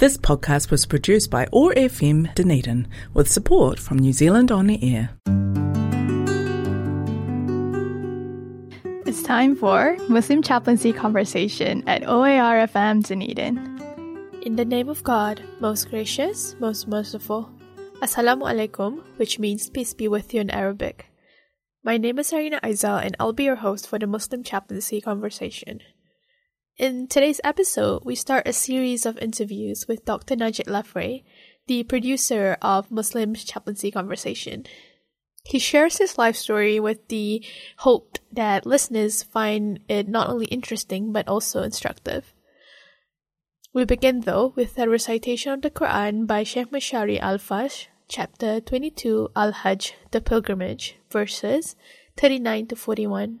This podcast was produced by OAR FM Dunedin with support from New Zealand On the Air. It's time for Muslim Chaplaincy Conversation at OAR FM Dunedin. In the name of God, most gracious, most merciful. Assalamu alaikum, which means peace be with you in Arabic. My name is Harina Aizal and I'll be your host for the Muslim Chaplaincy Conversation. In today's episode, we start a series of interviews with Dr. Najib Lafraie, the producer of Muslim Chaplaincy Conversation. He shares his life story with the hope that listeners find it not only interesting but also instructive. We begin though with a recitation of the Quran by Sheikh Mishary Alafasy, chapter 22 Al Hajj, the pilgrimage, verses 39 to 41.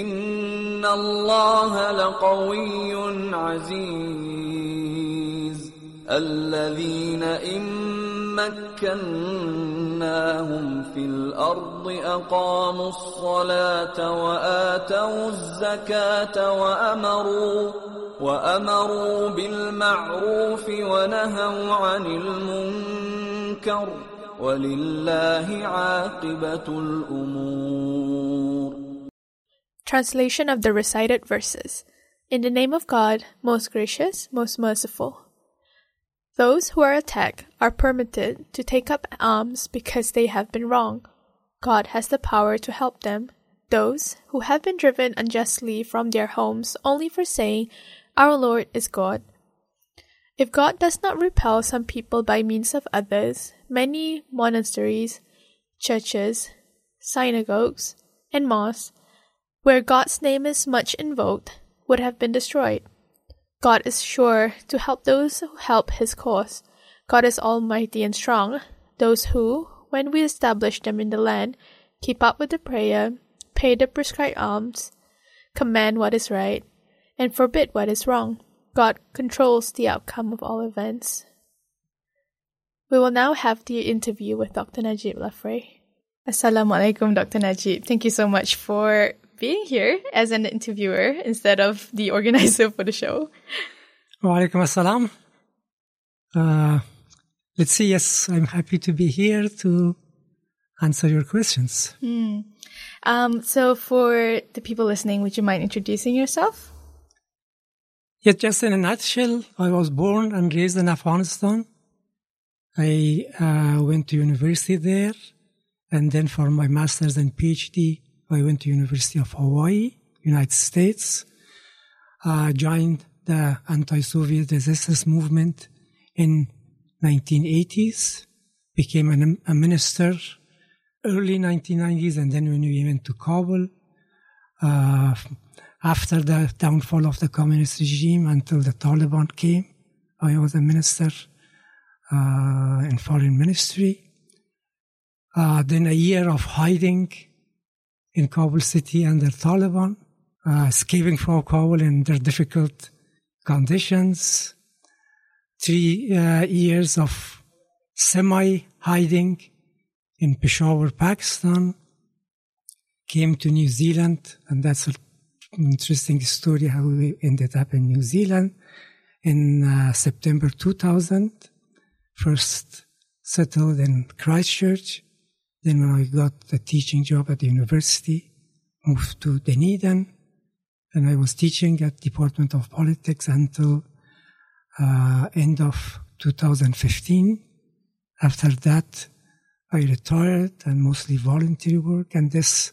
إن الله لقوي عزيز. الذين إن مكناهم في الأرض أقاموا الصلاة وآتوا الزكاة وأمروا وأمروا بالمعروف ونهوا عن المنكر. ولله عاقبة الأمور. Translation of the recited verses. In the name of God, most gracious, most merciful. Those who are attacked are permitted to take up arms because they have been wrong. God has the power to help them. Those who have been driven unjustly from their homes only for saying, Our Lord is God. If God does not repel some people by means of others, many monasteries, churches, synagogues, and mosques where God's name is much invoked, would have been destroyed. God is sure to help those who help his cause. God is almighty and strong, those who, when we establish them in the land, keep up with the prayer, pay the prescribed alms, command what is right, and forbid what is wrong. God controls the outcome of all events. We will now have the interview with Dr. Najib Lafraie. Assalamu alaikum, Dr. Najib. Thank you so much for being here as an interviewer instead of the organizer for the show. Wa alaikum assalam. Uh, let's see. Yes, I'm happy to be here to answer your questions. Mm. Um, so, for the people listening, would you mind introducing yourself? Yeah, just in a nutshell, I was born and raised in Afghanistan. I uh, went to university there, and then for my master's and PhD, I went to University of Hawaii, United States. Joined the anti-Soviet resistance movement in 1980s. Became an, a minister early 1990s, and then when we went to Kabul, uh, after the downfall of the communist regime until the Taliban came, I was a minister uh, in foreign ministry. Uh, then a year of hiding in Kabul city under Taliban, uh, escaping from Kabul in their difficult conditions. Three uh, years of semi-hiding in Peshawar, Pakistan. Came to New Zealand, and that's an interesting story how we ended up in New Zealand in uh, September 2000. First settled in Christchurch. Then when I got a teaching job at the university, moved to Dunedin, and I was teaching at Department of Politics until uh, end of 2015. After that, I retired and mostly voluntary work and this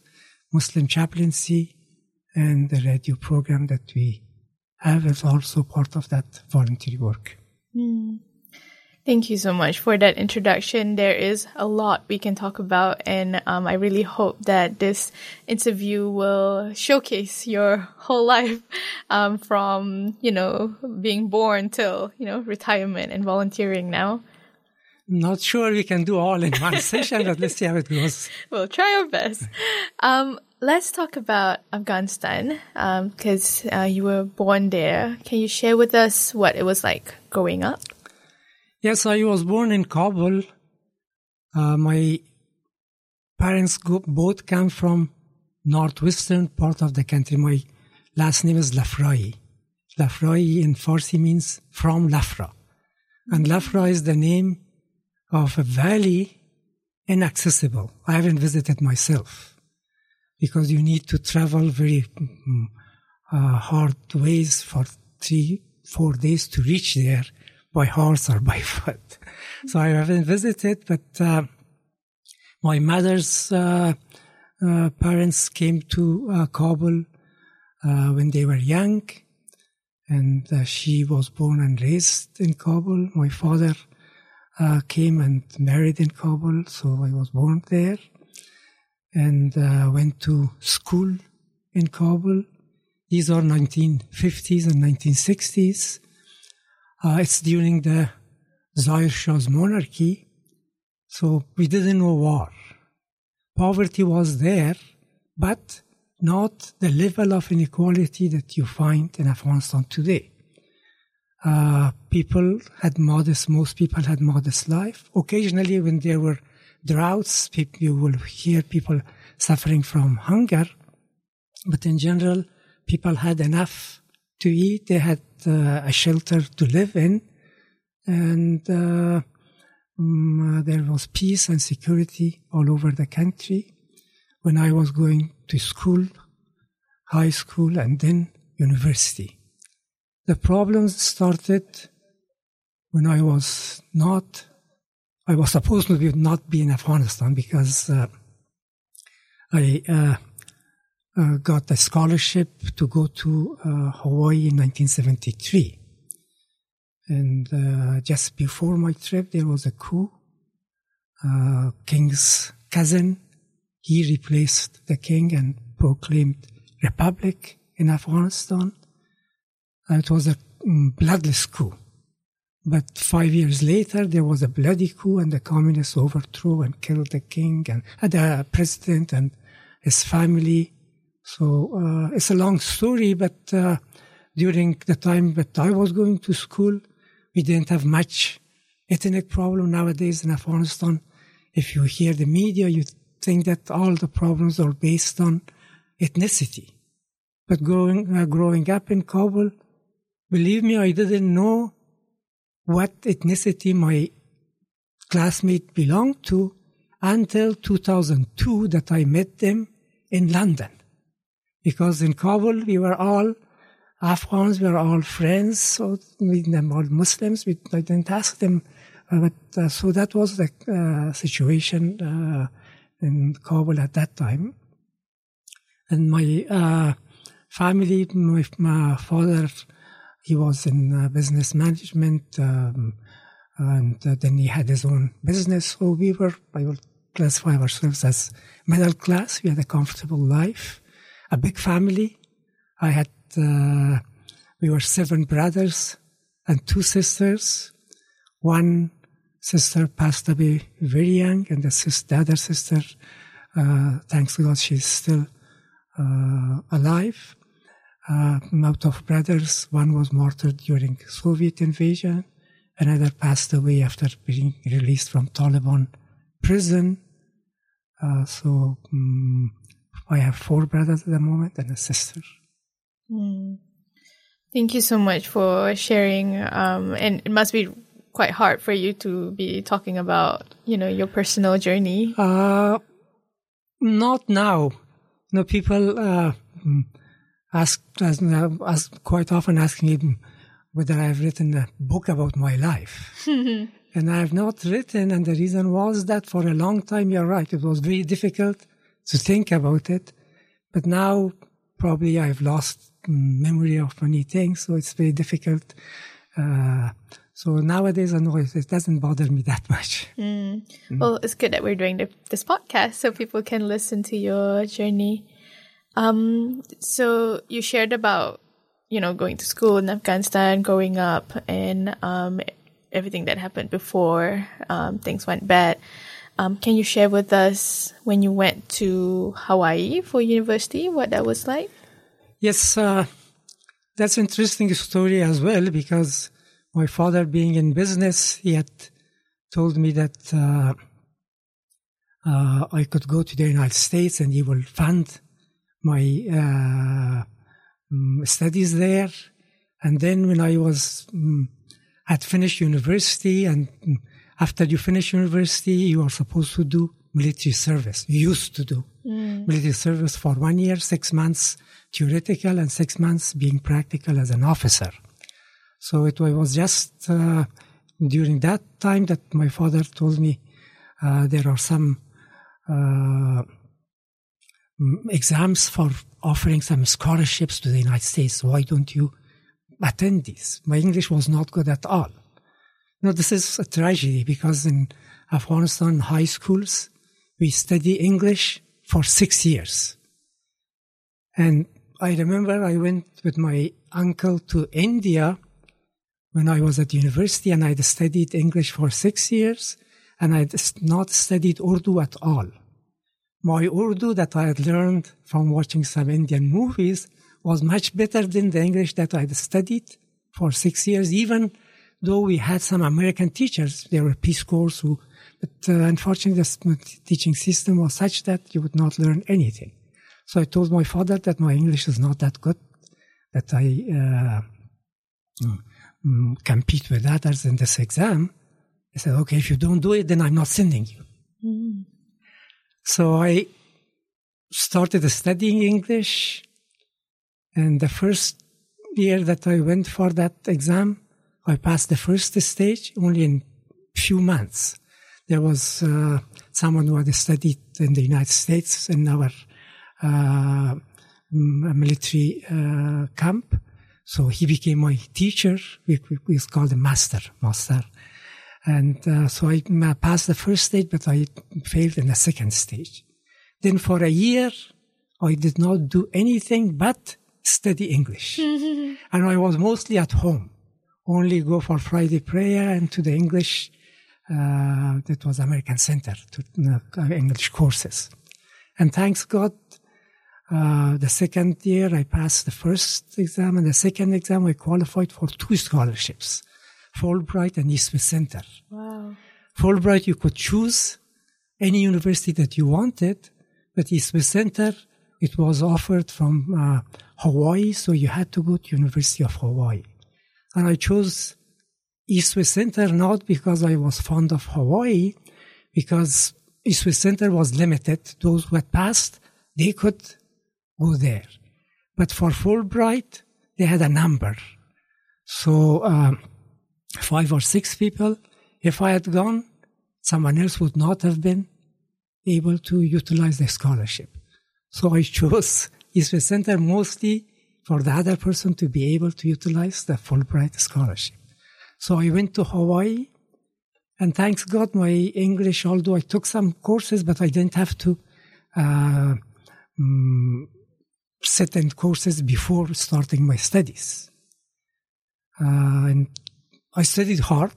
Muslim chaplaincy and the radio program that we have is also part of that voluntary work. Mm. Thank you so much for that introduction. There is a lot we can talk about, and um, I really hope that this interview will showcase your whole life um, from, you know, being born till, you know, retirement and volunteering now. Not sure we can do all in one session, but let's see how it goes. We'll try our best. Um, let's talk about Afghanistan because um, uh, you were born there. Can you share with us what it was like growing up? Yes, I was born in Kabul. Uh, my parents go, both come from northwestern part of the country. My last name is Lafraie. Lafraie in Farsi means from Lafra. And Lafra is the name of a valley inaccessible. I haven't visited myself because you need to travel very mm, uh, hard ways for three, four days to reach there by horse or by foot. So I haven't visited, but uh, my mother's uh, uh, parents came to uh, Kabul uh, when they were young, and uh, she was born and raised in Kabul. My father came and married in Kabul, so I was born there, and went to school in Kabul. These are 1950s and 1960s. Uh, it's during the Zahir Shah's monarchy, so we didn't know war. Poverty was there, but not the level of inequality that you find in Afghanistan today. Uh, people had modest, most people had modest life. Occasionally, when there were droughts, people, you will hear people suffering from hunger. But in general, people had enough to eat. They had uh, a shelter to live in, and uh, um, there was peace and security all over the country. When I was going to school, high school, and then university, the problems started when I was not. I was supposed to be not be in Afghanistan because uh, I uh, got a scholarship to go to uh, Hawaii in 1973. And uh, just before my trip, there was a coup. Uh, king's cousin, he replaced the king and proclaimed republic in Afghanistan. And it was a um, bloodless coup. But five years later, there was a bloody coup and the communists overthrew and killed the king and uh, the president and his family so uh, it's a long story, but uh, during the time that I was going to school, we didn't have much ethnic problem nowadays in Afghanistan. If you hear the media, you think that all the problems are based on ethnicity. But growing, uh, growing up in Kabul, believe me, I didn't know what ethnicity my classmate belonged to until 2002 that I met them in London because in Kabul we were all Afghans, we were all friends, so we them all Muslims. We didn't ask them, uh, but uh, so that was the uh, situation uh, in Kabul at that time. And my uh, family, my, my, father, he was in uh, business management, um, and then he had his own business. So we were, I will classify ourselves as middle class. We had a comfortable life a big family. I had, uh, we were seven brothers and two sisters. One sister passed away very young, and the, sister, the other sister, uh, thanks to God, she's still uh, alive. Uh, out of brothers, one was martyred during Soviet invasion, another passed away after being released from Taliban prison. Uh, so um, I have four brothers at the moment and a sister. Mm. Thank you so much for sharing. Um, and it must be quite hard for you to be talking about, you know, your personal journey. Uh, not now. You know, people uh, ask, ask quite often ask me whether I've written a book about my life. and I have not written. And the reason was that for a long time, you're right, it was very difficult to think about it. But now probably I've lost memory of many things, so it's very difficult. Uh, so nowadays, I know it, it, doesn't bother me that much. Mm. Mm. Well, it's good that we're doing the, this podcast so people can listen to your journey. Um, so you shared about, you know, going to school in Afghanistan, growing up, and um, everything that happened before um, things went bad. Um, can you share with us when you went to Hawaii for university, what that was like? Yes, uh, that's an interesting story as well because my father being in business, he had told me that uh, uh, I could go to the United States and he will fund my uh, mm, studies there. And then when I was um, had finished university, and mm, after you finish university, you are supposed to do military service. You used to do mm. military service for one year, six months theoretical, and six months being practical as an officer. So it was just uh, during that time that my father told me uh, there are some uh, exams for offering some scholarships to the United States. Why don't you attend these? My English was not good at all. Now, this is a tragedy because in Afghanistan high schools, we study English for six years. And I remember I went with my uncle to India when I was at university and I'd studied English for six years and I'd not studied Urdu at all. My Urdu that I had learned from watching some Indian movies was much better than the English that I'd studied for six years, even though we had some American teachers. They were Peace Corps who, but uh, unfortunately the teaching system was such that you would not learn anything. So I told my father that my English is not that good, that I, uh, um, compete with others in this exam. I said, okay, if you don't do it, then I'm not sending you. Mm. So I started studying English. And the first year that I went for that exam, I passed the first stage only in few months. There was uh, someone who had studied in the United States in our uh, military uh, camp so he became my teacher. We, we, we called a master, master. And uh, so I passed the first stage, but I failed in the second stage. Then for a year, I did not do anything but study English. and I was mostly at home, only go for Friday prayer and to the English, uh, that was American Center, to uh, English courses. And thanks God, uh, the second year, I passed the first exam, and the second exam, I qualified for two scholarships, Fulbright and East Center. Wow. Fulbright, you could choose any university that you wanted, but East Center, it was offered from uh, Hawaii, so you had to go to University of Hawaii. And I chose East West Center not because I was fond of Hawaii, because East West Center was limited. Those who had passed, they could go there. But for Fulbright, they had a number. So um, five or six people. If I had gone, someone else would not have been able to utilize the scholarship. So I chose East West Center mostly for the other person to be able to utilize the Fulbright scholarship. So I went to Hawaii, and thanks God, my English, although I took some courses, but I didn't have to uh, um, certain courses before starting my studies. Uh, and I studied hard.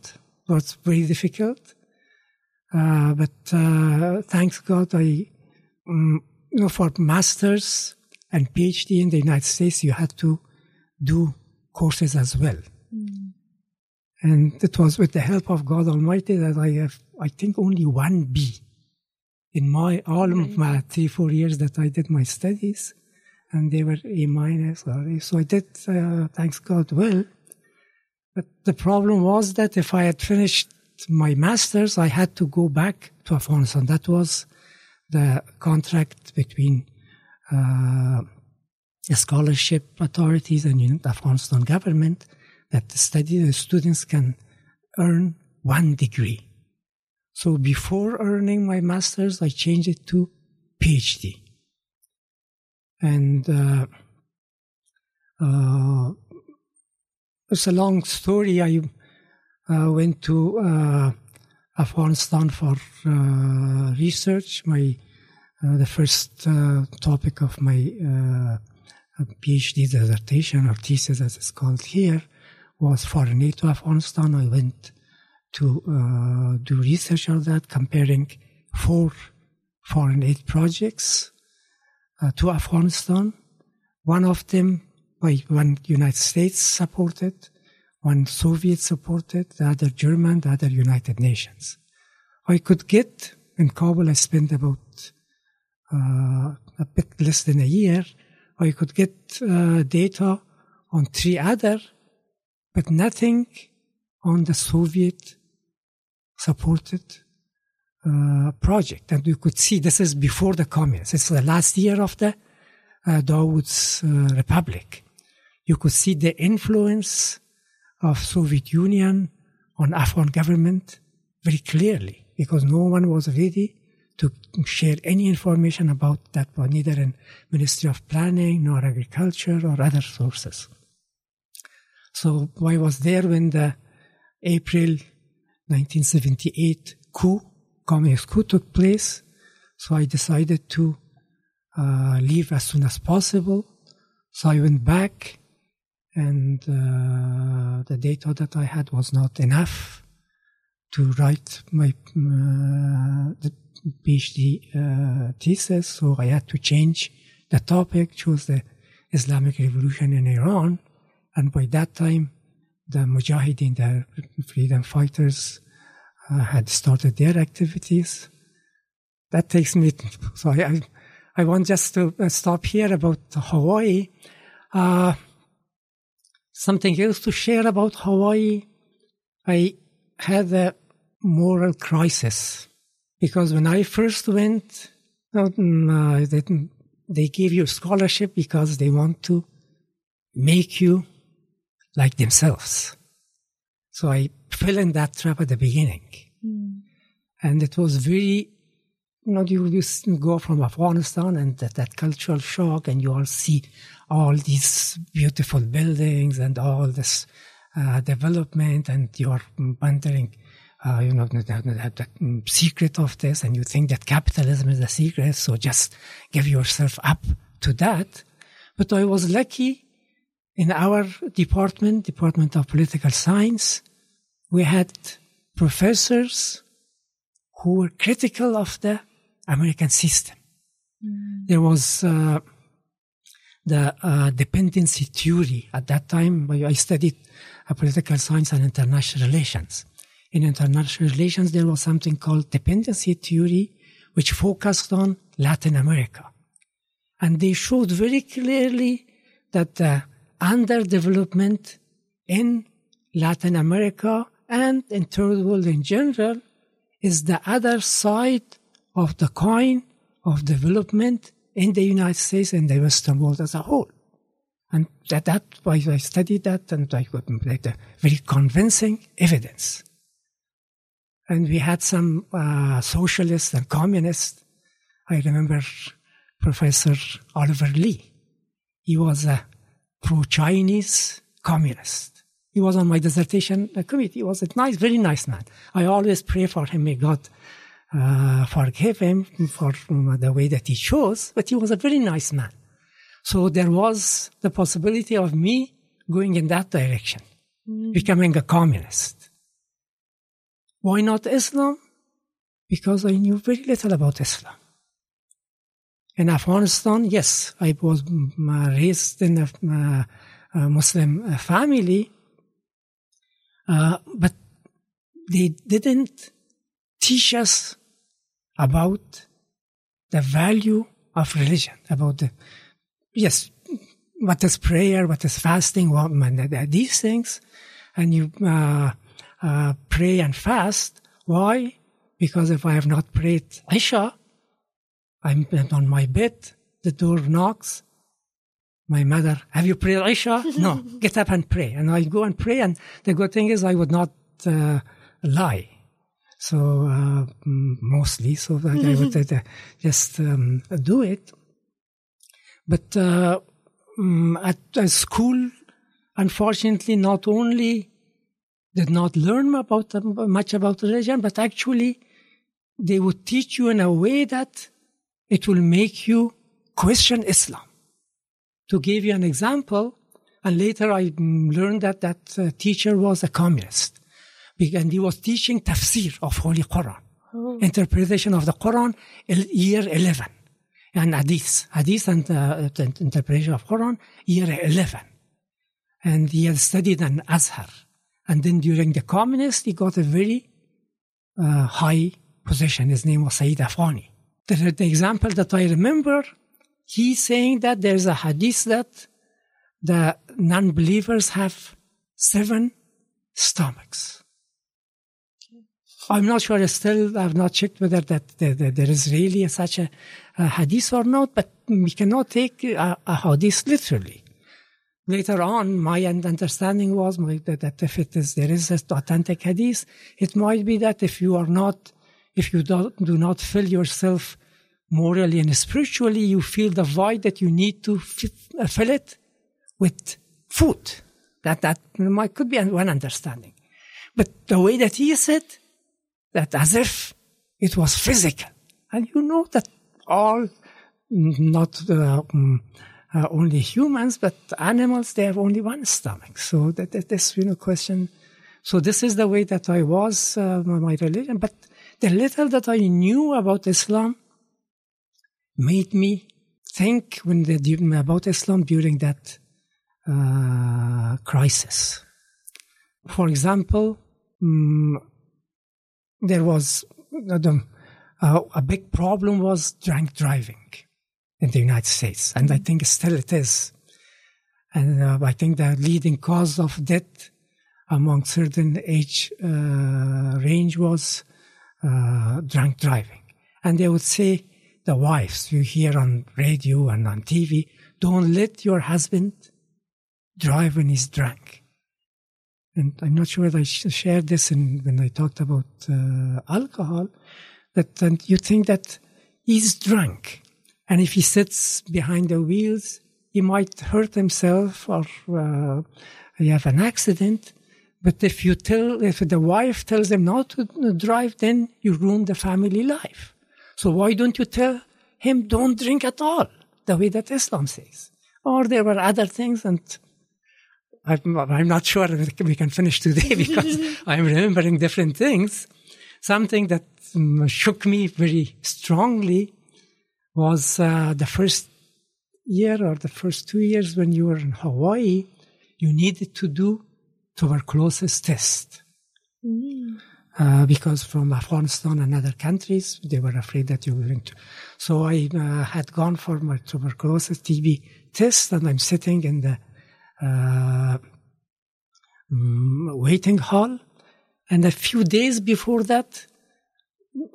Was very difficult. Uh, but uh, thanks God, I, um, you know, for masters and PhD in the United States, you had to do courses as well. Mm. And it was with the help of God Almighty that I have, I think, only one B in my all of my three, four years that I did my studies and they were A minus or A. So I did, uh, thanks God, well. But the problem was that if I had finished my master's, I had to go back to Afghanistan. That was the contract between uh, scholarship authorities and the Afghanistan government that the study the students can earn one degree. So before earning my master's, I changed it to PhD. And uh, uh, it's a long story. I uh, went to uh, Afghanistan for uh, research. My the first topic of my PhD dissertation or thesis, as it's called here, was foreign aid to Afghanistan. I went to uh, do research on that, comparing four foreign aid projects uh, to Afghanistan. One of them by one United States supported, one Soviet supported, the other German, the other United Nations. I could get in Kabul, I spent about uh, a bit less than a year. I could get uh, data on three other, but nothing on the Soviet supported uh, project. And you could see this is before the communists. It's the last year of the uh, Dawood's uh, republic. You could see the influence of Soviet Union on Afghan government very clearly because no one was ready to share any information about that, one, neither in Ministry of Planning nor Agriculture or other sources. So I was there when the April 1978 coup, communist coup took place. So I decided to uh, leave as soon as possible. So I went back and uh, the data that I had was not enough to write my uh, PhD uh, thesis. So I had to change the topic, choose the Islamic Revolution in Iran. And by that time, the Mujahideen, the freedom fighters, uh, had started their activities. That takes me, so I, I want just to uh, stop here about Hawaii. Uh, something else to share about Hawaii. I had a moral crisis because when I first went, mm, uh, they, gave you scholarship because they want to make you like themselves. So I fell in that trap at the beginning. Mm. And it was very, you know, you, you go from Afghanistan and that, that cultural shock and you all see all these beautiful buildings and all this uh, development and you're wondering, uh, you know, the, the, the, secret of this and you think that capitalism is the secret. So just give yourself up to that. But I was lucky in our department, Department of Political Science, we had professors who were critical of the American system. Mm. There was uh, the uh, dependency theory at that time. I studied uh, political science and international relations. In international relations, there was something called dependency theory, which focused on Latin America. And they showed very clearly that the underdevelopment in Latin America and in third world in general is the other side of the coin of development in the United States and the Western world as a whole. And that, that why I studied that and I got very convincing evidence. And we had some uh, socialists and communists. I remember Professor Oliver Lee. He was a pro-Chinese communist. He was on my dissertation committee. He was a nice, very nice man. I always pray for him. May God uh, forgive him for the way that he chose, but he was a very nice man. So there was the possibility of me going in that direction, mm. becoming a communist. Why not Islam? Because I knew very little about Islam. In Afghanistan, yes, I was raised in a, Muslim family, uh, but they didn't teach us about the value of religion, about the, yes, what is prayer, what is fasting, what, these things. And you uh, uh, pray and fast. Why? Because if I have not prayed Isha, I'm on my bed, the door knocks. My mother, have you prayed Isha? no, get up and pray. And I go and pray. And the good thing is I would not uh, lie. So uh, mostly, so I, I would uh, just um, do it. But uh, at, at school, unfortunately, not only did not learn about much about religion, but actually they would teach you in a way that it will make you question Islam. To give you an example, and later I learned that that uh, teacher was a communist. And he was teaching tafsir of Holy Quran, oh. interpretation of the Quran, year 11. And hadith, hadith and uh, interpretation of Quran, year 11. And he had studied an Azhar. And then during the communist, he got a very uh, high position. His name was Sayyid Afghani. The, the example that I remember, he's saying that there's a hadith that the non-believers have seven stomachs. I'm not sure. Still, I've not checked whether that, that, that there is really such a, a, hadith or not. But we cannot take a, a hadith literally. Later on, my understanding was my, that, if it is there is an authentic hadith, it might be that if you are not, if you do, do not fill yourself morally and spiritually, you feel the void that you need to fill it with food. That that might could be one understanding, but the way that he said that as if it was physical, and you know that all not uh, um, uh, only humans but animals they have only one stomach. So that, that this you know question. So this is the way that I was uh, my religion, but the little that I knew about Islam made me think when about Islam during that uh, crisis. For example, um, there was uh, a big problem was drunk driving in the United States, and I think still it is. And uh, I think the leading cause of death among certain age uh, range was uh, drunk driving. And they would say, the wives you hear on radio and on TV, don't let your husband drive when he's drunk. And I'm not sure that I shared this in, when I talked about uh, alcohol, that you think that he's drunk. And if he sits behind the wheels, he might hurt himself or uh, he have an accident. But if you tell, if the wife tells him not to drive, then you ruin the family life. So why don't you tell him don't drink at all, the way that Islam says? Or there were other things, and I'm, I'm not sure we can finish today because I'm remembering different things. Something that um, shook me very strongly was uh, the first year or the first two years when you were in Hawaii, you needed to do tuberculosis test. Mm. Uh, because from Afghanistan and other countries, they were afraid that you were going to. So I uh, had gone for my tuberculosis TB test and I'm sitting in the uh, mm, waiting hall. And a few days before that,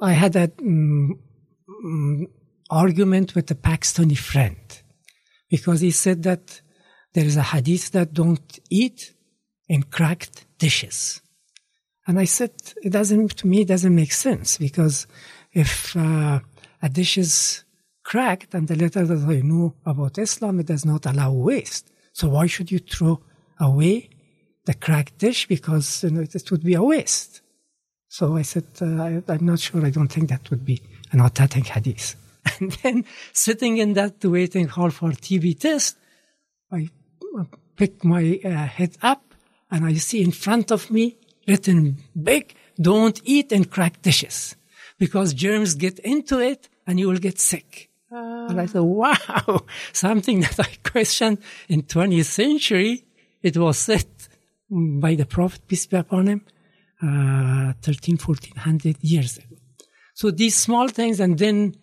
I had um, um, argument with a Pakistani friend because he said that there is a hadith that don't eat in cracked dishes. And I said, it doesn't, to me, it doesn't make sense because if uh, a dish is cracked and the little that I know about Islam, it does not allow waste. So why should you throw away the cracked dish? Because you know, it would be a waste. So I said, uh, I, am not sure. I don't think that would be an authentic hadith. And then sitting in that waiting hall for TB test, I pick my uh, head up and I see in front of me written big, don't eat in cracked dishes because germs get into it and you will get sick. Uh, and I thought, wow, something that I questioned in 20th century, it was said by the Prophet, peace be upon him, uh, 13, 1400 years ago. So these small things, and then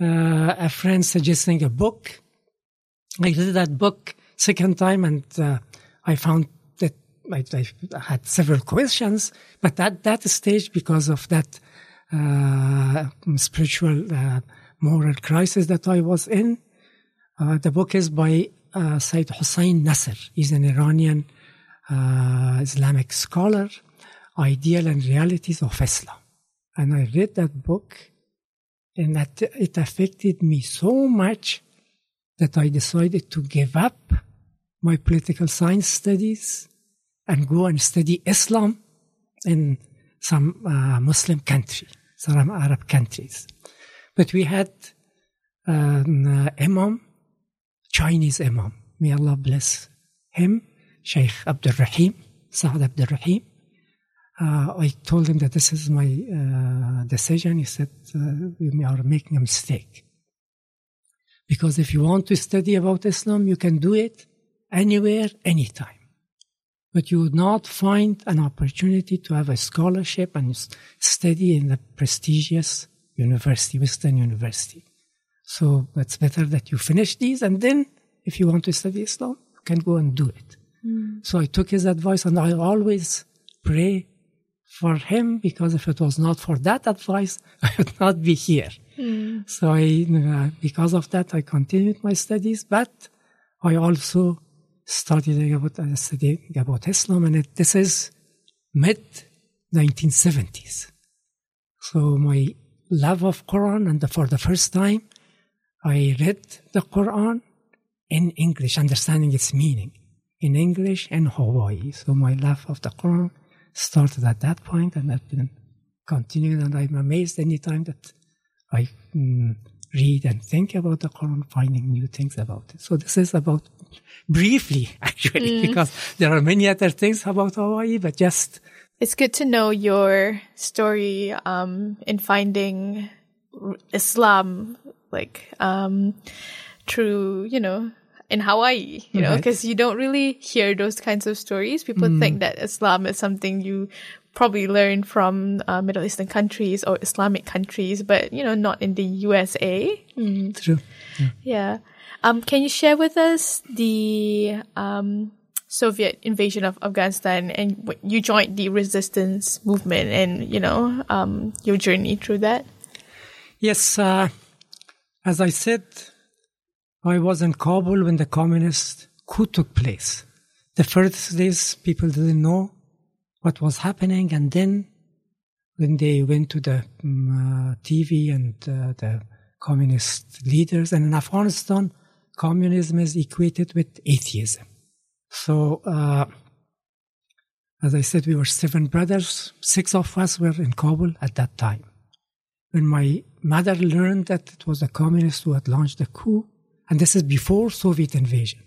uh, a friend suggesting a book. I read that book second time, and uh, I found that I, I, had several questions, but at that stage, because of that uh, spiritual uh, moral crisis that I was in. Uh, the book is by uh, Sayyid Hussein Nasr. He's an Iranian uh, Islamic scholar Ideal and Realities of Islam. And I read that book and that it affected me so much that I decided to give up my political science studies and go and study Islam in some uh, Muslim country, some Arab countries. But we had an uh, imam, Chinese imam, may Allah bless him, Sheikh Abdul Rahim, Saad Abdul Rahim. Uh, I told him that this is my uh, decision. He said, uh, we are making a mistake. Because if you want to study about Islam, you can do it anywhere, anytime. But you would not find an opportunity to have a scholarship and study in a prestigious university, Western University. So it's better that you finish these and then if you want to study Islam, you can go and do it. Mm. So I took his advice and I always pray for him because if it was not for that advice, I would not be here. Mm. So I, uh, because of that, I continued my studies, but I also started about uh, about Islam, and it, this is mid 1970s. So my love of Quran, and the, for the first time, I read the Quran in English, understanding its meaning in English and Hawaii. So my love of the Quran started at that point, and I've been continuing. And I'm amazed anytime that I mm, read and think about the Quran, finding new things about it. So this is about briefly, actually, mm. because there are many other things about Hawaii, but just. It's good to know your story um, in finding Islam, like um, through, you know, in Hawaii, you know, because you don't really hear those kinds of stories. People mm. think that Islam is something you probably learn from uh, Middle Eastern countries or Islamic countries, but you know, not in the USA. Mm. True. Yeah. yeah. Um, can you share with us the um, Soviet invasion of Afghanistan and you joined the resistance movement and you know um, your journey through that? Yes, uh, as I said, I was in Kabul when the communist coup took place. The first days, people didn't know what was happening, and then when they went to the um, uh, TV and uh, the communist leaders, and in Afghanistan, communism is equated with atheism. So, uh, as I said, we were seven brothers. Six of us were in Kabul at that time. When my mother learned that it was the communists who had launched the coup, and this is before Soviet invasion.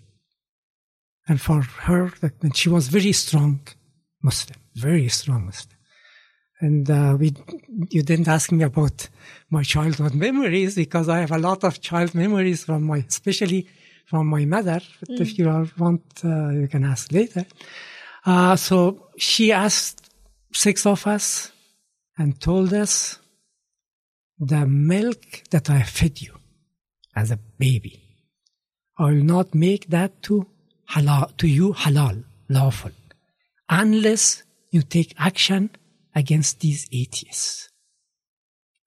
And for her, and she was very strong Muslim, very strong Muslim. And uh, we, you didn't ask me about my childhood memories because I have a lot of child memories from my, especially from my mother. But mm. if you want, uh, you can ask later. Uh, so she asked six of us and told us the milk that I fed you as a baby I will not make that to halal, to you halal, lawful, unless you take action against these atheists.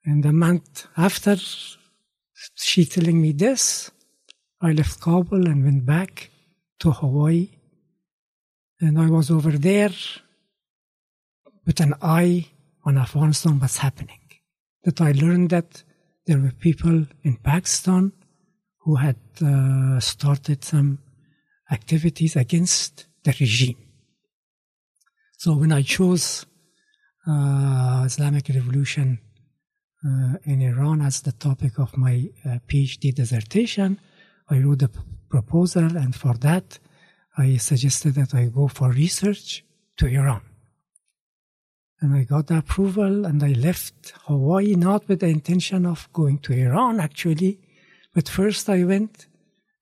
And a month after she telling me this, I left Kabul and went back to Hawaii. And I was over there with an eye on Afghanistan, what's happening. That I learned that there were people in Pakistan who had uh, started some activities against the regime. So when I chose uh, Islamic Revolution uh, in Iran as the topic of my uh, PhD dissertation, I wrote a proposal, and for that, I suggested that I go for research to Iran. And I got the approval, and I left Hawaii not with the intention of going to Iran, actually, but first I went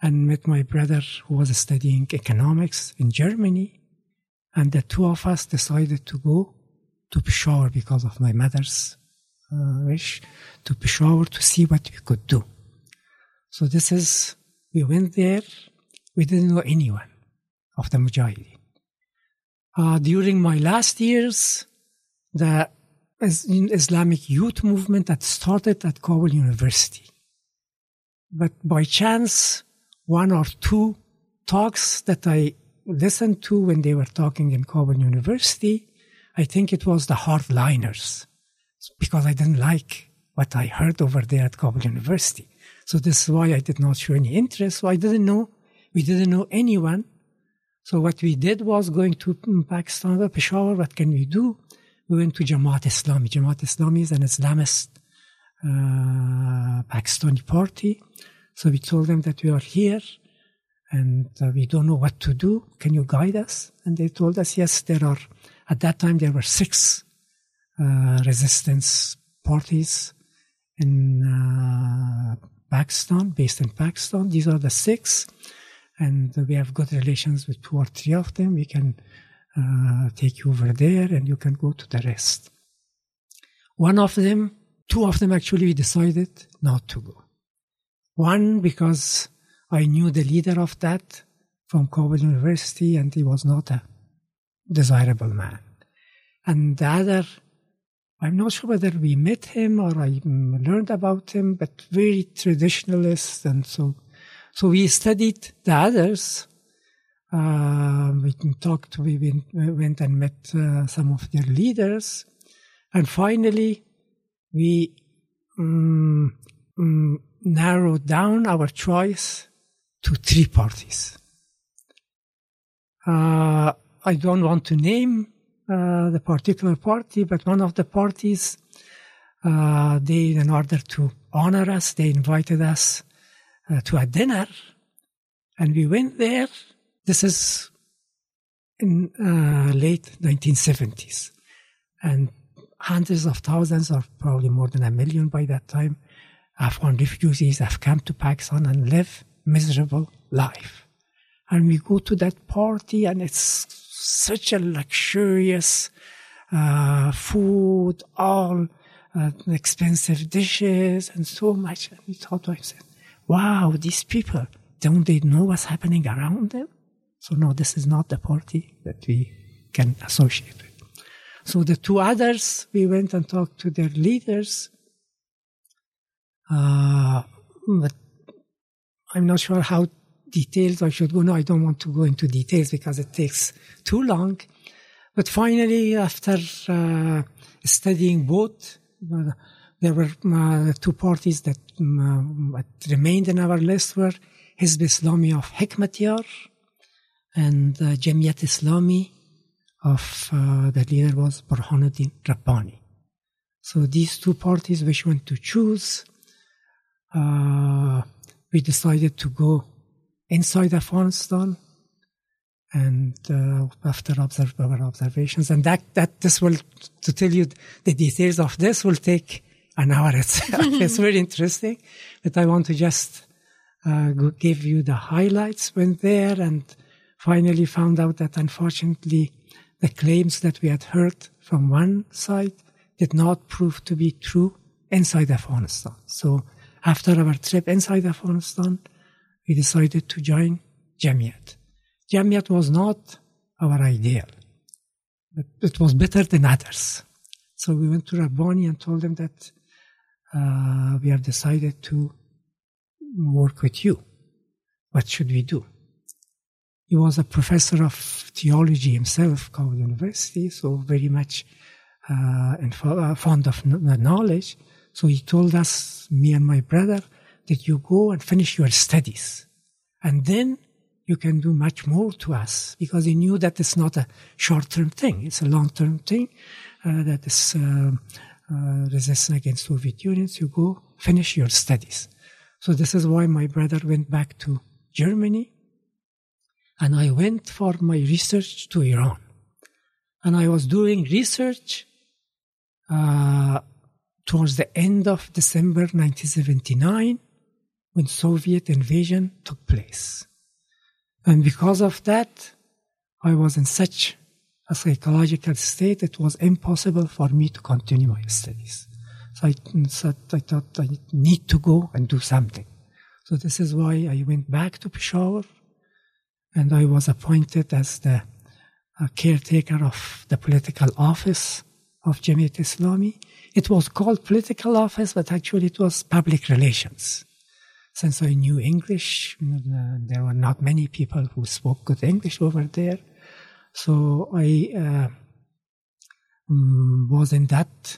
and met my brother who was studying economics in Germany. And the two of us decided to go to Peshawar because of my mother's uh, wish to Peshawar to see what we could do. So this is, we went there. We didn't know anyone of the Mujahideen. Uh, during my last years, the Islamic youth movement that started at Kabul University. But by chance, one or two talks that I listened to when they were talking in Kabul University, I think it was the hardliners because I didn't like what I heard over there at Kabul University. So this is why I did not show any interest. So I didn't know, we didn't know anyone. So what we did was going to Pakistan, Peshawar, what can we do? We went to Jamaat Islami. Jamaat Islami is an Islamist Pakistani party. So we told them that we are here and uh, we don't know what to do. Can you guide us? And they told us, yes, there are, at that time, there were six uh, resistance parties in uh, Pakistan, based in Pakistan. These are the six. And we have good relations with two or three of them. We can uh, take you over there and you can go to the rest. One of them, two of them actually decided not to go. One, because I knew the leader of that from Kabul University and he was not a desirable man. And the other, I'm not sure whether we met him or I learned about him, but very traditionalist. And so, so we studied the others. Uh, we talked, we went, we went and met uh, some of their leaders. And finally, we um, um, narrowed down our choice to three parties. Uh, I don't want to name uh, the particular party, but one of the parties, uh, they, in order to honor us, they invited us uh, to a dinner, and we went there. This is in uh, late 1970s, and hundreds of thousands, or probably more than a million by that time, Afghan refugees have come to Pakistan and live miserable life. And we go to that party and it's such a luxurious uh, food, all uh, expensive dishes and so much. And we thought to ourselves, wow, these people, don't they know what's happening around them? So no, this is not the party that we can associate with. So the two others, we went and talked to their leaders. Uh, but I'm not sure how detailed I should go. No, I don't want to go into details because it takes too long. But finally, after uh, studying both, uh, there were uh, two parties that, um, uh, remained in our list were Hizb Islami of Hekmatyar and uh, Jamiat Islami of uh, the leader was Burhanuddin Rabbani. So these two parties which one to choose, uh, we decided to go inside Afghanistan and uh, after observe our observations and that that this will to tell you the details of this will take an hour itself it's very interesting but i want to just uh, give you the highlights went there and finally found out that unfortunately the claims that we had heard from one side did not prove to be true inside afghanistan so after our trip inside Afghanistan, we decided to join Jamiat. Jamiat was not our ideal, but it was better than others. So we went to Rabbani and told them that uh, we have decided to work with you. What should we do? He was a professor of theology himself, Kabul University, so very much uh, uh fond of knowledge. So he told us, me and my brother, that you go and finish your studies. And then you can do much more to us because he knew that it's not a short term thing, it's a long term thing uh, that is uh, uh, resistance against Soviet Union. You go finish your studies. So this is why my brother went back to Germany and I went for my research to Iran. And I was doing research uh, towards the end of December 1979 when Soviet invasion took place. And because of that, I was in such a psychological state, it was impossible for me to continue my studies. So I, so I thought I need to go and do something. So this is why I went back to Peshawar and I was appointed as the uh, caretaker of the political office of Jamiat Islami. It was called political office, but actually it was public relations. Since I knew English, there were not many people who spoke good English over there. So I, uh, um, was in that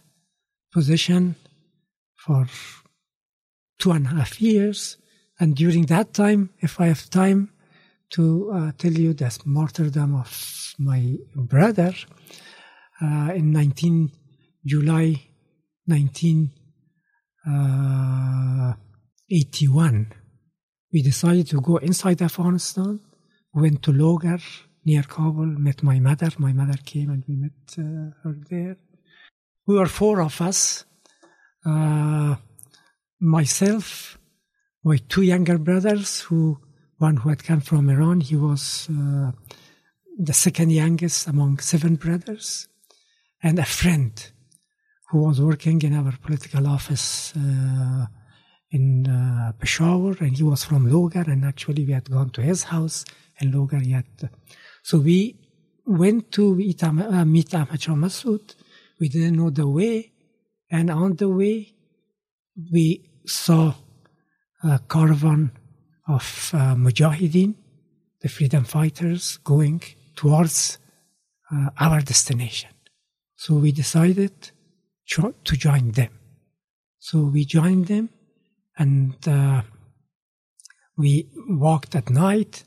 position for two and a half years. And during that time, if I have time to uh, tell you the martyrdom of my brother, uh, in 19 July 1981, uh, we decided to go inside Afghanistan, went to Logar near Kabul, met my mother. My mother came and we met uh, her there. We were four of us. Uh, myself, my two younger brothers, who one who had come from Iran, he was uh, the second youngest among seven brothers, and a friend who was working in our political office uh, in uh, Peshawar, and he was from Logar, and actually we had gone to his house in Logar. Yet, so we went to meet, uh, meet Ahmad Shah. We didn't know the way, and on the way, we saw a caravan of uh, Mujahideen, the freedom fighters, going towards uh, our destination. So we decided to join them. So we joined them and uh, we walked at night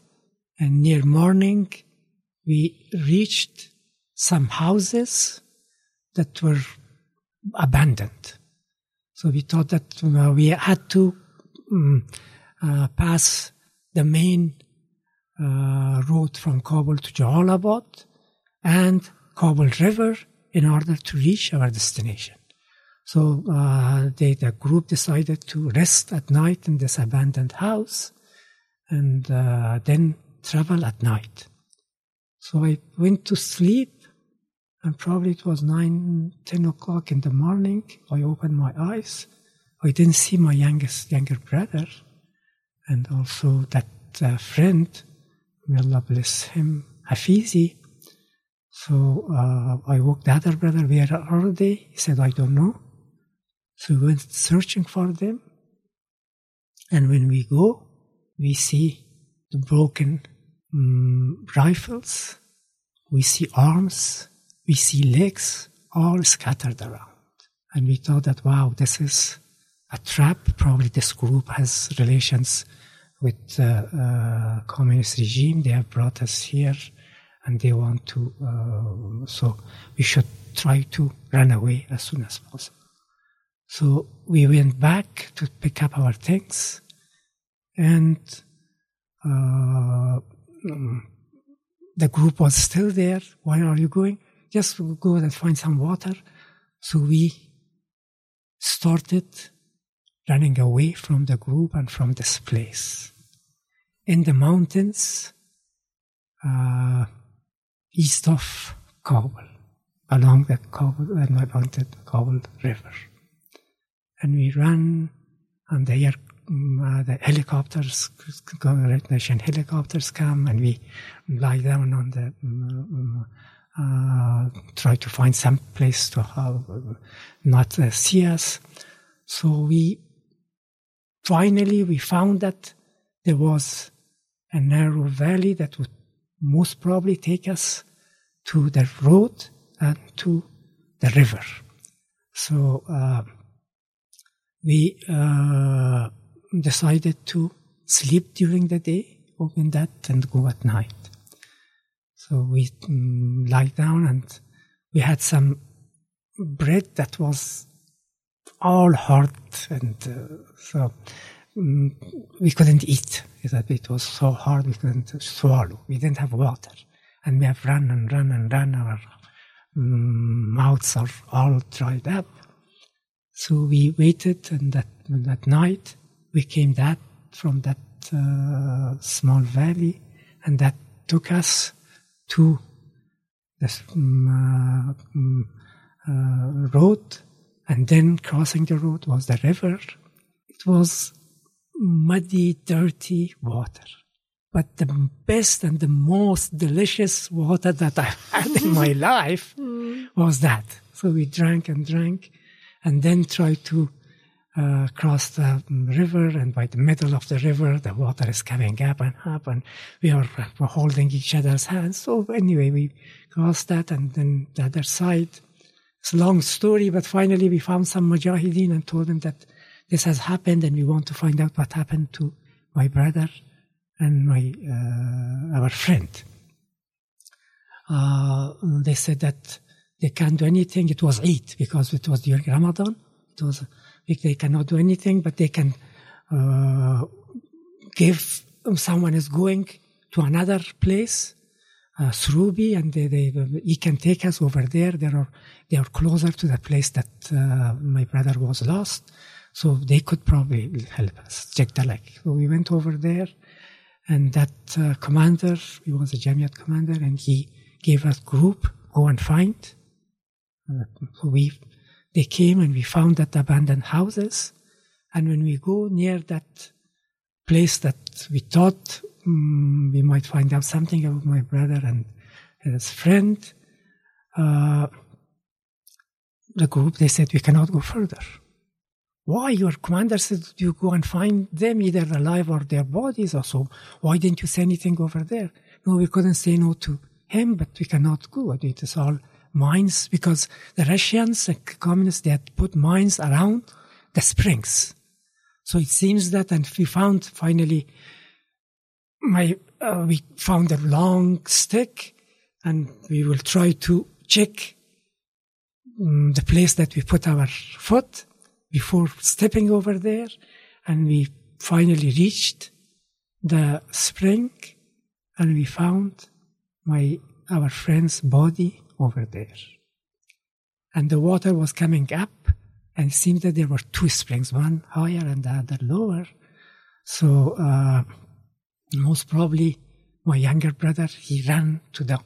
and near morning we reached some houses that were abandoned. So we thought that uh, we had to um, uh, pass the main uh, road from Kabul to Jalalabad and Kabul River in order to reach our destination. So uh, they, the group decided to rest at night in this abandoned house and uh, then travel at night. So I went to sleep and probably it was 9, 10 o'clock in the morning. I opened my eyes. I didn't see my youngest, younger brother and also that uh, friend, may Allah bless him, Hafizi. So uh, I woke the other brother, where are they? He said, I don't know. So we went searching for them. And when we go, we see the broken um, rifles, we see arms, we see legs, all scattered around. And we thought that, wow, this is a trap. Probably this group has relations with the uh, uh, communist regime. They have brought us here and they want to, uh, so we should try to run away as soon as possible. So we went back to pick up our things, and uh, the group was still there. Where are you going? Just go and find some water. So we started running away from the group and from this place. In the mountains, uh, east of Kabul, along the Kabul, along the Kabul River and we ran and the air uh, the helicopters, Red Nation helicopters come and we lie down on the, um, uh, try to find some place to have, not uh, see us. So we, finally we found that there was a narrow valley that would most probably take us to the road and to the river. So, uh, we uh, decided to sleep during the day, open that, and go at night. So we um, lie down and we had some bread that was all hurt and uh, so um, we couldn't eat. It was so hard we couldn't swallow. We didn't have water, and we have run and run and run. Our um, mouths are all dried up. So we waited, and that, that night we came that from that uh, small valley, and that took us to this um, uh, road, and then crossing the road was the river. It was muddy, dirty water. But the best and the most delicious water that I had in my life mm. was that. So we drank and drank and then tried to uh, cross the river, and by the middle of the river, the water is coming up and up, and we are holding each other's hands. So anyway, we crossed that, and then the other side, It's a long story, but finally we found some mujahideen and told them that this has happened and we want to find out what happened to my brother and my uh, our friend. Uh, they said that they can't do anything. It was Eid because it was during Ramadan. It was they cannot do anything, but they can uh, give someone is going to another place, uh, Srubi, and they, they, he can take us over there. They are they are closer to the place that uh, my brother was lost, so they could probably help us lake. So we went over there, and that uh, commander, he was a Jamiat commander, and he gave us group go and find. Uh, so we they came and we found that abandoned houses, and when we go near that place that we thought um, we might find out something about my brother and his friend, uh, the group they said we cannot go further. Why your commander said you go and find them either alive or their bodies or so? Why didn't you say anything over there? No, we couldn't say no to him, but we cannot go. It is all mines because the Russians, the communists, they had put mines around the springs. So it seems that, and we found finally, my uh, we found a long stick, and we will try to check um, the place that we put our foot before stepping over there, and we finally reached the spring, and we found my our friend's body over there, and the water was coming up and it seemed that there were two springs, one higher and the other lower. So uh, most probably my younger brother he ran to the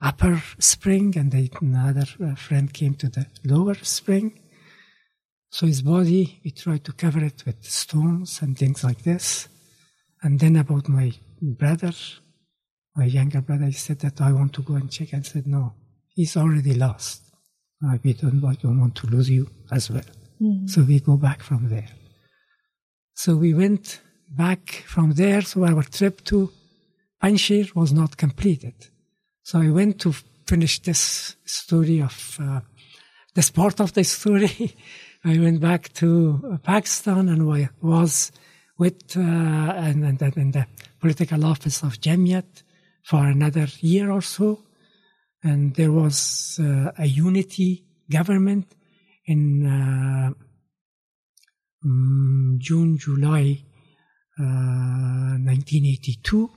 upper spring, and the, another uh, friend came to the lower spring. So his body, we tried to cover it with stones and things like this. And then about my brother, my younger brother, he said that I want to go and check. I said, no, he's already lost. Uh, we don't, I don't want to lose you as well. Mm. So we go back from there. So we went back from there. So our trip to Panjshir was not completed. So I went to finish this story of uh, this part of the story. I went back to Pakistan and I was with uh, and, and, in the political office of Jamiat for another year or so and there was uh, a unity government in uh, um, June, July uh, 1982.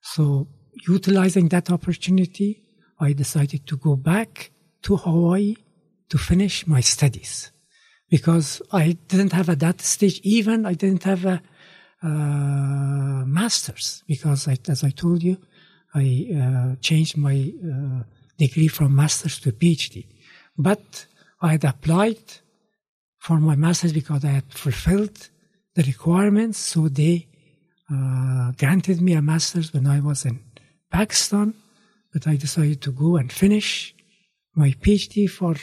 So, utilizing that opportunity, I decided to go back to Hawaii to finish my studies because I didn't have at that stage even I didn't have a uh, master's because I, as I told you I uh, changed my uh, degree from master's to PhD. But I had applied for my master's because I had fulfilled the requirements. So they uh, granted me a master's when I was in Pakistan. But I decided to go and finish my PhD for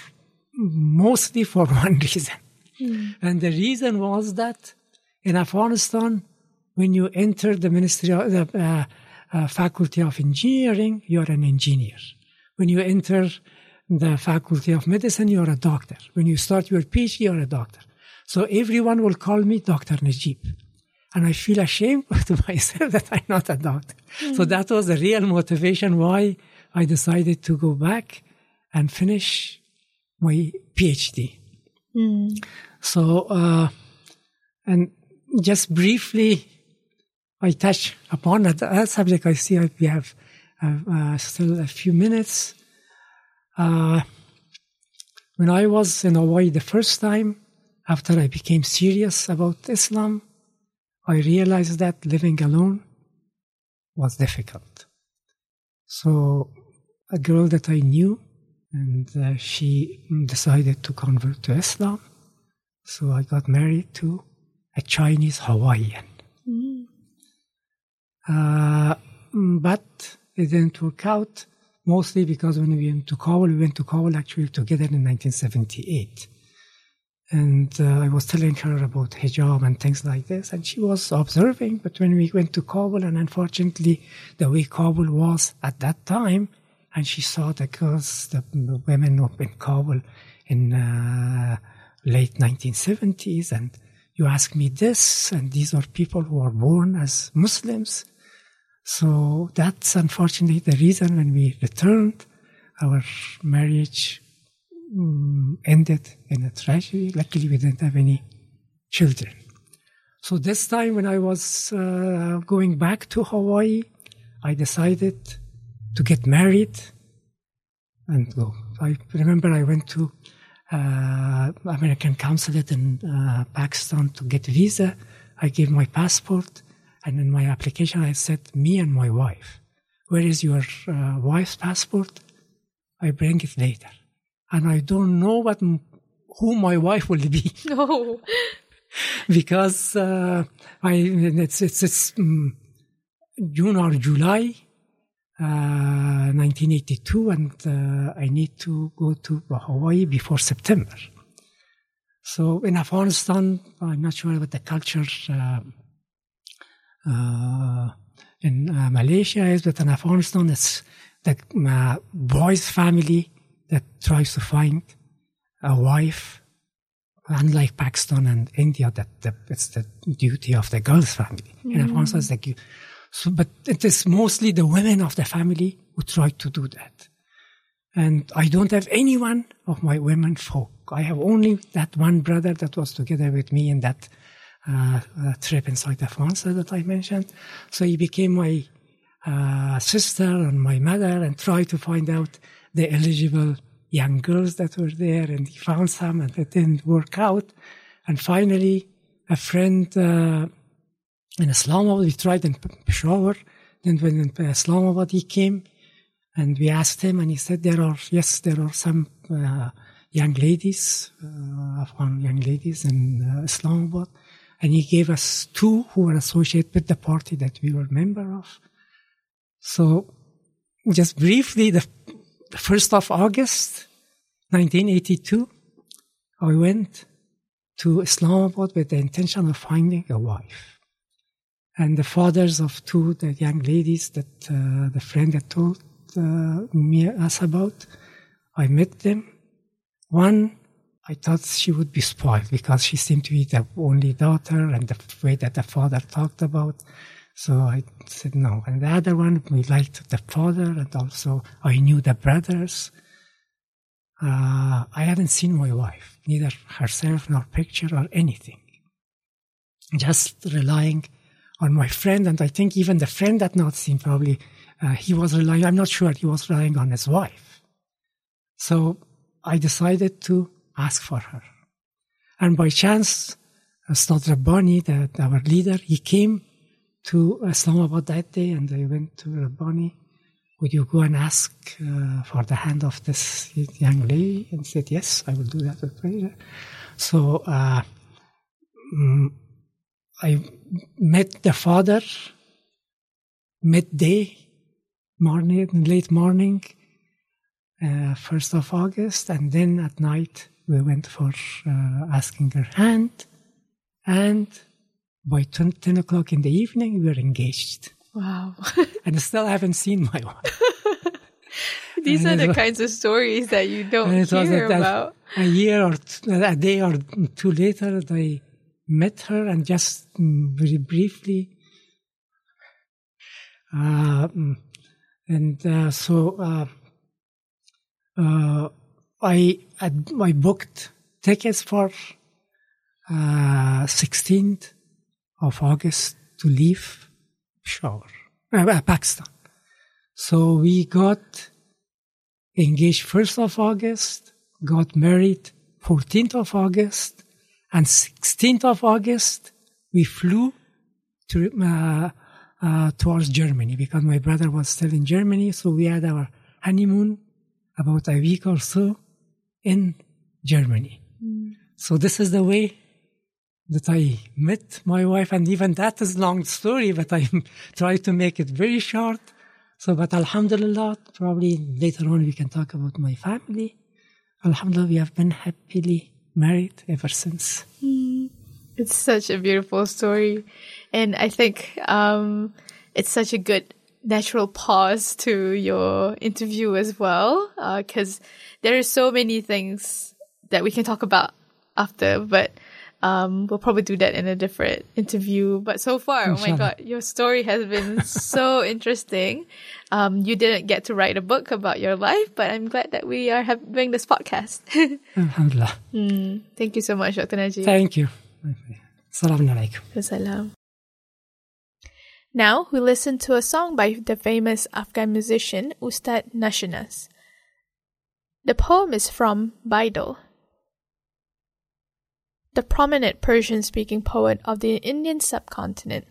mostly for one reason. Mm. And the reason was that in Afghanistan, when you enter the Ministry of the uh, uh, Faculty of Engineering, you're an engineer. When you enter the Faculty of Medicine, you're a doctor. When you start your PhD, you're a doctor. So everyone will call me Dr. Najib. And I feel ashamed to myself that I'm not a doctor. Mm. So that was the real motivation why I decided to go back and finish my PhD. Mm. So, uh, and just briefly, I touch upon that, that subject. I see we have uh, uh, still a few minutes. Uh, when I was in Hawaii the first time, after I became serious about Islam, I realized that living alone was difficult. So, a girl that I knew, and uh, she decided to convert to Islam. So I got married to a Chinese Hawaiian. Mm. Uh, but it didn't work out, mostly because when we went to Kabul, we went to Kabul actually together in 1978. And uh, I was telling her about hijab and things like this, and she was observing. But when we went to Kabul, and unfortunately, the way Kabul was at that time, and she saw the girls, the women in Kabul, in uh, late 1970s, and you ask me this, and these are people who are born as Muslims. So that's unfortunately the reason when we returned, our marriage um, ended in a tragedy. Luckily, we didn't have any children. So this time when I was uh, going back to Hawaii, I decided to get married and go. I remember I went to uh, American consulate in uh, Pakistan to get visa. I gave my passport, and in my application I said me and my wife. Where is your uh, wife's passport? I bring it later, and I don't know what who my wife will be. No. because uh, I it's it's, it's um, June or July, uh, 1982, and uh, I need to go to Hawaii before September. So in Afghanistan, I'm not sure about the culture uh, uh, in uh, Malaysia is, but in Afghanistan, it's the boy's family that tries to find a wife unlike Pakistan and India, that the, it's the duty of the girl's family. Mm. In Afghanistan, it's like you. So, but it is mostly the women of the family who try to do that. And I don't have anyone of my women folk. I have only that one brother that was together with me in that uh, uh, trip inside Afghanistan that I mentioned. So he became my uh, sister and my mother and tried to find out the eligible young girls that were there, and he found some, and it didn't work out. And finally, a friend uh, in Islamabad, we tried in Peshawar. Then when in Islamabad he came, and we asked him, and he said, "There are yes, there are some uh, young ladies, uh, Afghan young ladies in uh, Islamabad." And he gave us two who were associated with the party that we were a member of. So, just briefly, the 1st of August 1982, I went to Islamabad with the intention of finding a wife. And the fathers of two the young ladies that uh, the friend had told uh, me us about, I met them. One, I thought she would be spoiled because she seemed to be the only daughter and the way that the father talked about so I said no. And the other one, we liked the father, and also I knew the brothers. Uh, I hadn't seen my wife, neither herself nor picture or anything. Just relying on my friend, and I think even the friend that not seen probably uh, he was relying. I'm not sure he was relying on his wife. So I decided to ask for her, and by chance, Ustad Rabbani, the, our leader, he came to Islamabad that day and I went to Rabbani. Would you go and ask uh, for the hand of this young lady? And said, yes, I will do that with pleasure. So uh, mm, I met the father midday, morning, late morning, uh, 1st of August, and then at night we went for uh, asking her hand, and by 10, 10 o'clock in the evening, we were engaged. Wow. and I still haven't seen my wife. These and are the was, kinds of stories that you don't hear a, about. A year or a day or two later, I met her and just mm, very briefly. Uh, mm, and uh, so uh, uh, I, I booked tickets for 16th uh, of August to leave Peshawar, uh, Pakistan. So we got engaged 1st of August, got married 14th of August, and 16th of August we flew to, uh, uh, towards Germany because my brother was still in Germany. So we had our honeymoon about a week or so in Germany. Mm. So this is the way that I met my wife, and even that is long story, but I try to make it very short. So, but Alhamdulillah, probably later on we can talk about my family. Alhamdulillah, we have been happily married ever since. Mm. It's such a beautiful story, and I think um, it's such a good natural pause to your interview as well, because uh, there are so many things that we can talk about after, but um, we'll probably do that in a different interview. But so far, oh my God, your story has been so interesting. Um, you didn't get to write a book about your life, but I'm glad that we are having this podcast. Alhamdulillah. Mm, thank you so much, Dr. Najib. Thank you. Assalamu alaikum. Salam. Now we listen to a song by the famous Afghan musician Ustad Nashanas. The poem is from Bedil, the prominent Persian speaking poet of the Indian subcontinent.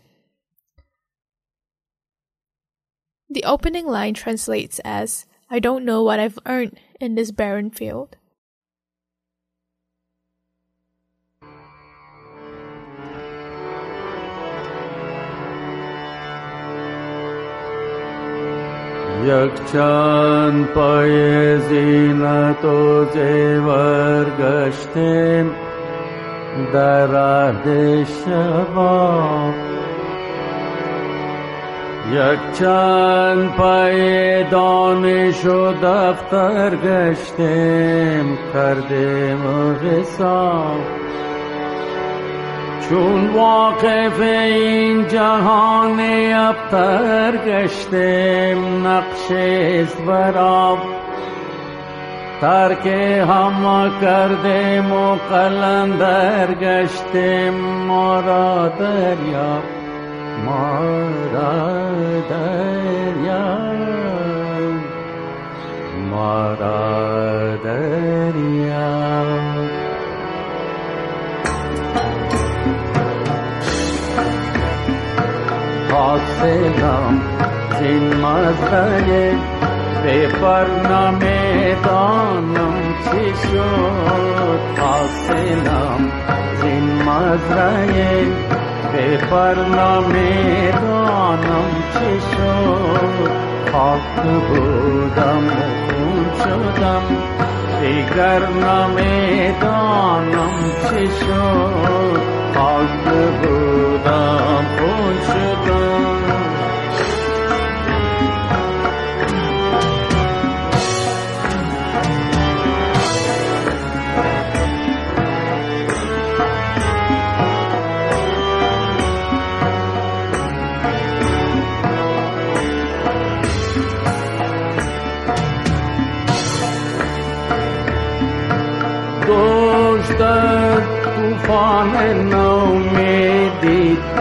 The opening line translates as I don't know what I've earned in this barren field. یک چند پای زینت و زیور گشتیم در عهد شباب یک چند پای دانش و دفتر گشتیم کردیم حساب. چون واقف این جهان ابتر گشتیم نقش براب ترک هم کردیم و قلندر گشتیم ما را دریا ما را دریا ما را دریا حاصلم زین مزرعه पर्णमेदानं शिशोत्थासिनं जिन्मद्रये ते पर्णमेदानं हासेन सिम्मधये पे पर्णमे शिशो पाक् बुदं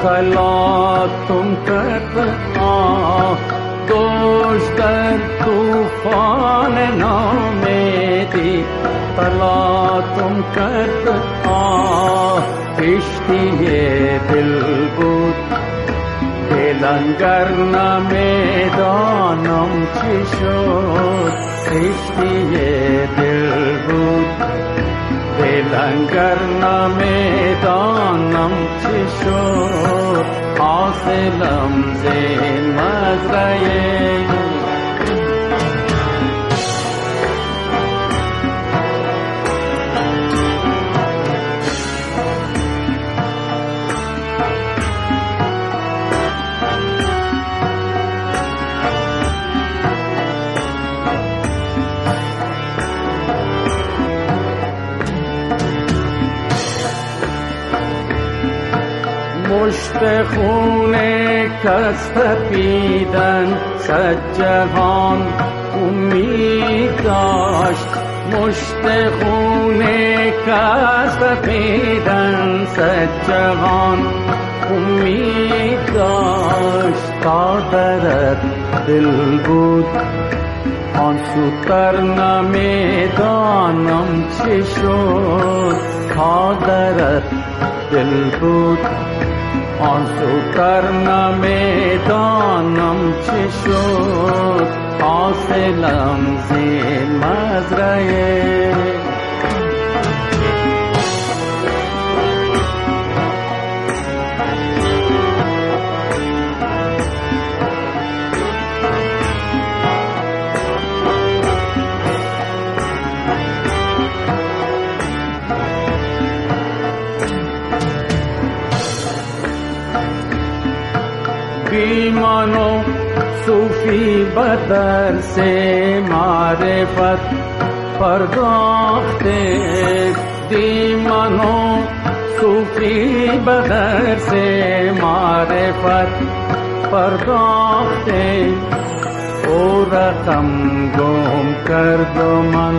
खला तुम कर तूफ़ान कर तूफ़ान नामेरी तला तुम कर किश्तिये बिलबुत लंगर न मैदानम किशोर। किश्तिये बिल ङ्कर्णमेतान्नं शिशो आसलं से मसये مشت خون کس تپیدن صد جهان امید داشت. مشت خون کس تپیدن صد جهان امید داشت. تا درت دل بود آن سوتر نمی‌دانم چی شد. تا درت دل بود. पशुकर्ण मे दानिशो पशलं से मये मानो सूफी बदर से मारे पत पर दोखते दी मानो सूफी बदर से मारे पत पर दोखते ओ रकम गोम कर दो मन,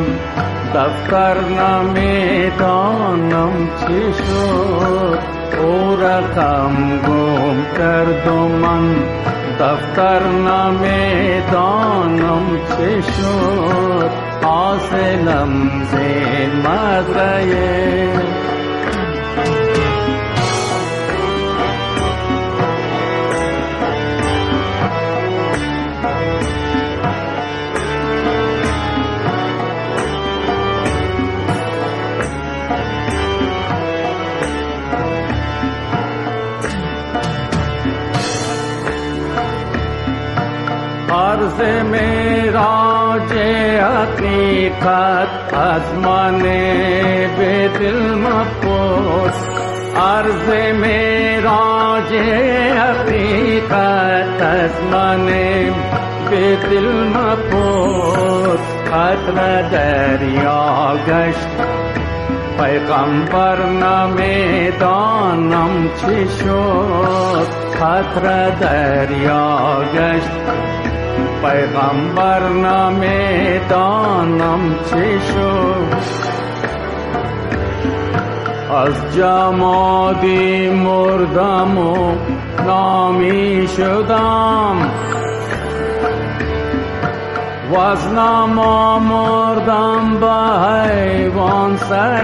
दफ्तर न में दानम छिशोर रकं गुकर्दुमं दर्नमे शिशो आसनं से मदये राजे अपि कस्मने वि पोष अर्जमे राजे अपि कस्मने विपो खत्र दैर्या गश पैकम् पर्णमे शिशो। ख्र दैर्या गश پیغمبر نامه دانم چه شد از جمادی مردم و نامی شدم و از ناما مردم به حیوان سر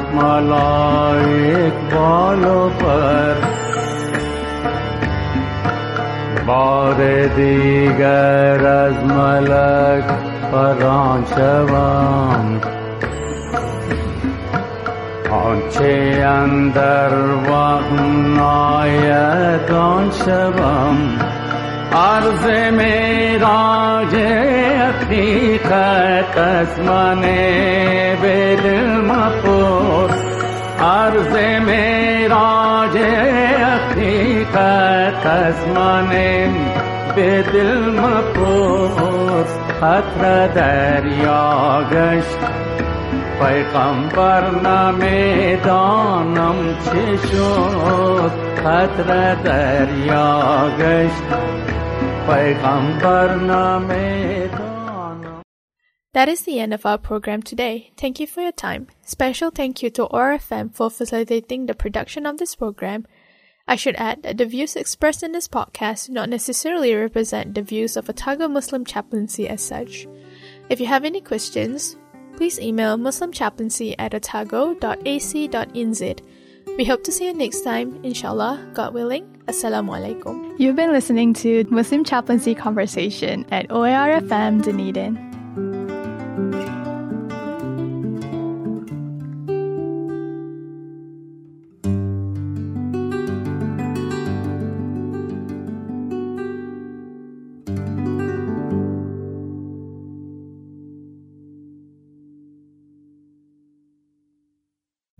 डाला एक बालों पर। बार दीगर अजमलक परांशवाम आंचे अंदर वहनायत आंशवम अर्ज़ मेरा जे हकीकत अस्मने बेदल मपो अर्ज़ मेराज हकीकत अस्मानेम बेदिल मपोस अत्र दरिया गश पैगंबर न दानं शिशो अत्र दरिया गश्त न नामे That is the end of our program today. Thank you for your time. Special thank you to ORFM for facilitating the production of this program. I should add that the views expressed in this podcast do not necessarily represent the views of Otago Muslim Chaplaincy as such. If you have any questions, please email muslimchaplaincy at otago.ac.nz. We hope to see you next time, inshallah, God willing. Assalamu alaikum. You've been listening to Muslim Chaplaincy Conversation at OARFM Dunedin.